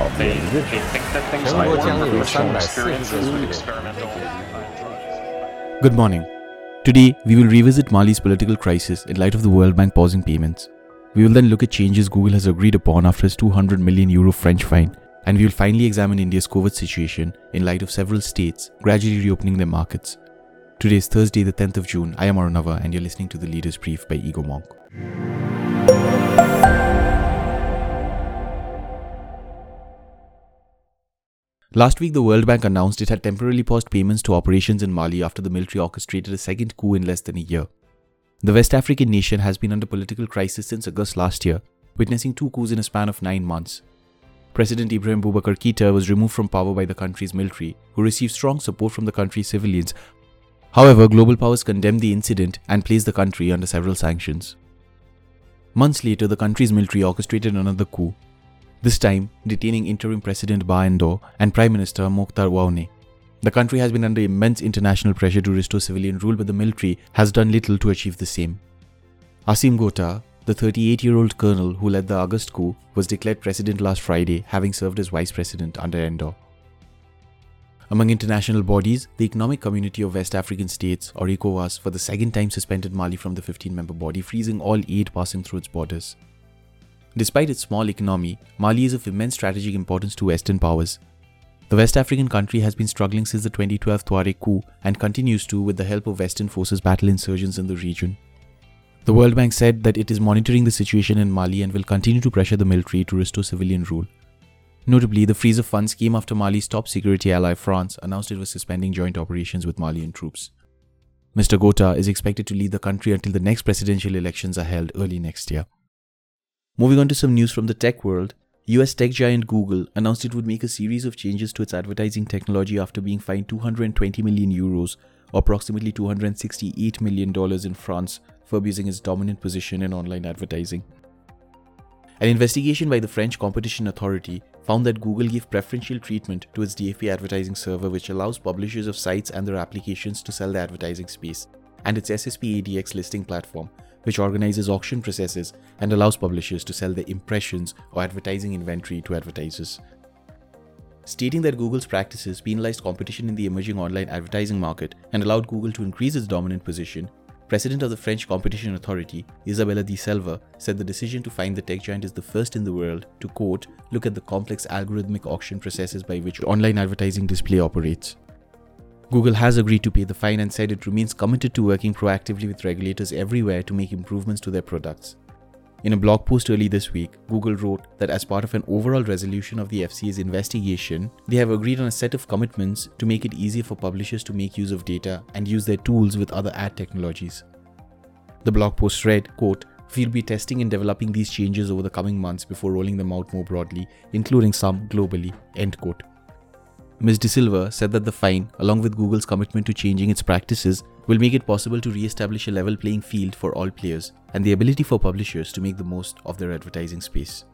They, they think that things might work from personal experiences with experimental. Good morning. Today, we will revisit Mali's political crisis in light of the World Bank pausing payments. We will then look at changes Google has agreed upon after its 200 million euro French fine, and we will finally examine India's COVID situation in light of several states gradually reopening their markets. Today is Thursday, the 10th of June. I am Arunava, and you're listening to the Leaders Brief by Egomonk. Last week, the World Bank announced it had temporarily paused payments to operations in Mali after the military orchestrated a second coup in less than a year. The West African nation has been under political crisis since August last year, witnessing two coups in a span of nine months. President Ibrahim Boubacar Keita was removed from power by the country's military, who received strong support from the country's civilians. However, global powers condemned the incident and placed the country under several sanctions. Months later, the country's military orchestrated another coup, this time detaining interim President Ba Ndaw and Prime Minister Mokhtar Ouane. The country has been under immense international pressure to restore civilian rule, but the military has done little to achieve the same. Assimi Goïta, the 38 year old colonel who led the August coup, was declared president last Friday, having served as vice president under Ndaw. Among international bodies, the Economic Community of West African States, or ECOWAS, for the second time suspended Mali from the 15 member body, freezing all aid passing through its borders. Despite its small economy, Mali is of immense strategic importance to Western powers. The West African country has been struggling since the 2012 Tuareg coup and continues to with the help of Western forces battle insurgents in the region. The World Bank said that it is monitoring the situation in Mali and will continue to pressure the military to restore civilian rule. Notably, the freeze of funds came after Mali's top security ally France announced it was suspending joint operations with Malian troops. Mr. Goïta is expected to lead the country until the next presidential elections are held early next year. Moving on to some news from the tech world, US tech giant Google announced it would make a series of changes to its advertising technology after being fined 220 million euros, or approximately $268 million in France, for abusing its dominant position in online advertising. An investigation by the French Competition Authority found that Google gave preferential treatment to its DFP advertising server, which allows publishers of sites and their applications to sell the advertising space, and its SSP ADX listing platform, which organizes auction processes and allows publishers to sell their impressions or advertising inventory to advertisers. Stating that Google's practices penalized competition in the emerging online advertising market and allowed Google to increase its dominant position, President of the French Competition Authority, Isabelle de Silva, said the decision to find the tech giant is the first in the world to quote, look at the complex algorithmic auction processes by which online advertising display operates. Google has agreed to pay the fine and said it remains committed to working proactively with regulators everywhere to make improvements to their products. In a blog post early this week, Google wrote that as part of an overall resolution of the FCA's investigation, they have agreed on a set of commitments to make it easier for publishers to make use of data and use their tools with other ad technologies. The blog post read, quote, We'll be testing and developing these changes over the coming months before rolling them out more broadly, including some globally. End quote. Ms. De Silva said that the fine, along with Google's commitment to changing its practices, will make it possible to re establish a level playing field for all players and the ability for publishers to make the most of their advertising space.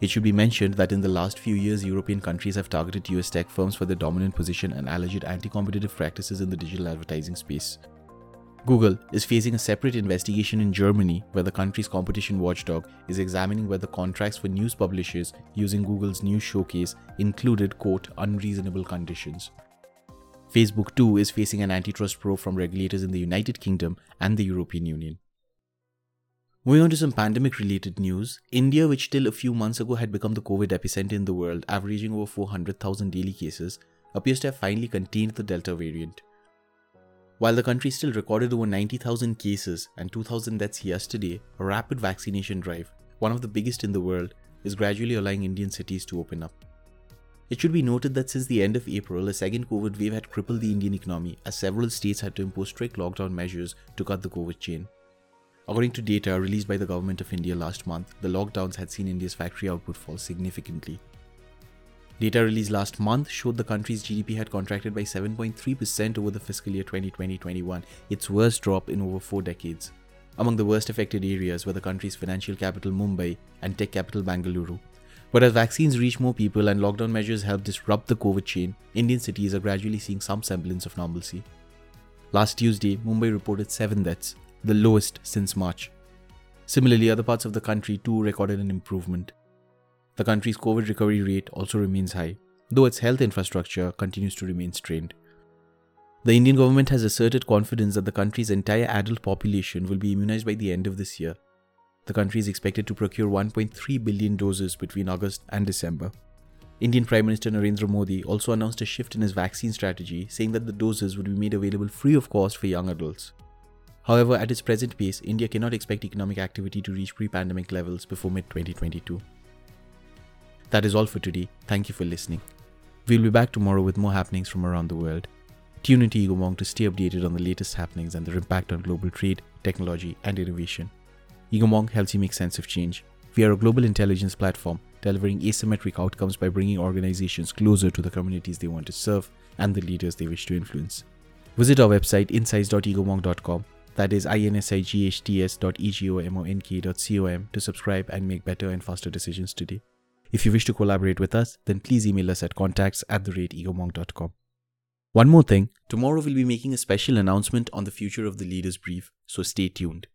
It should be mentioned that in the last few years, European countries have targeted US tech firms for their dominant position and alleged anti competitive practices in the digital advertising space. Google is facing a separate investigation in Germany where the country's competition watchdog is examining whether contracts for news publishers using Google's news showcase included, quote, unreasonable conditions. Facebook too is facing an antitrust probe from regulators in the United Kingdom and the European Union. Moving on to some pandemic related news, India, which till a few months ago had become the COVID epicenter in the world, averaging over 400,000 daily cases, appears to have finally contained the Delta variant. While the country still recorded over 90,000 cases and 2,000 deaths yesterday, a rapid vaccination drive, one of the biggest in the world, is gradually allowing Indian cities to open up. It should be noted that since the end of April, a second COVID wave had crippled the Indian economy as several states had to impose strict lockdown measures to cut the COVID chain. According to data released by the Government of India last month, the lockdowns had seen India's factory output fall significantly. Data released last month showed the country's GDP had contracted by 7.3% over the fiscal year 2020 21, its worst drop in over four decades. Among the worst affected areas were the country's financial capital Mumbai and tech capital Bangalore. But as vaccines reach more people and lockdown measures help disrupt the COVID chain, Indian cities are gradually seeing some semblance of normalcy. Last Tuesday, Mumbai reported 7 deaths, the lowest since March. Similarly, other parts of the country too recorded an improvement. The country's COVID recovery rate also remains high, though its health infrastructure continues to remain strained. The Indian government has asserted confidence that the country's entire adult population will be immunized by the end of this year. The country is expected to procure 1.3 billion doses between August and December. Indian Prime Minister Narendra Modi also announced a shift in his vaccine strategy, saying that the doses would be made available free of cost for young adults. However, at its present pace, India cannot expect economic activity to reach pre pandemic levels before mid 2022. That is all for today. Thank you for listening. We'll be back tomorrow with more happenings from around the world. Tune into Egomonk to stay updated on the latest happenings and their impact on global trade, technology, and innovation. Egomonk helps you make sense of change. We are a global intelligence platform delivering asymmetric outcomes by bringing organizations closer to the communities they want to serve and the leaders they wish to influence. Visit our website insights.egomonk.com that is insights.egomonk.com to subscribe and make better and faster decisions today. If you wish to collaborate with us, then please email us at contacts at the rate egomonk.com. One more thing, tomorrow we'll be making a special announcement on the future of the Leaders Brief, so stay tuned.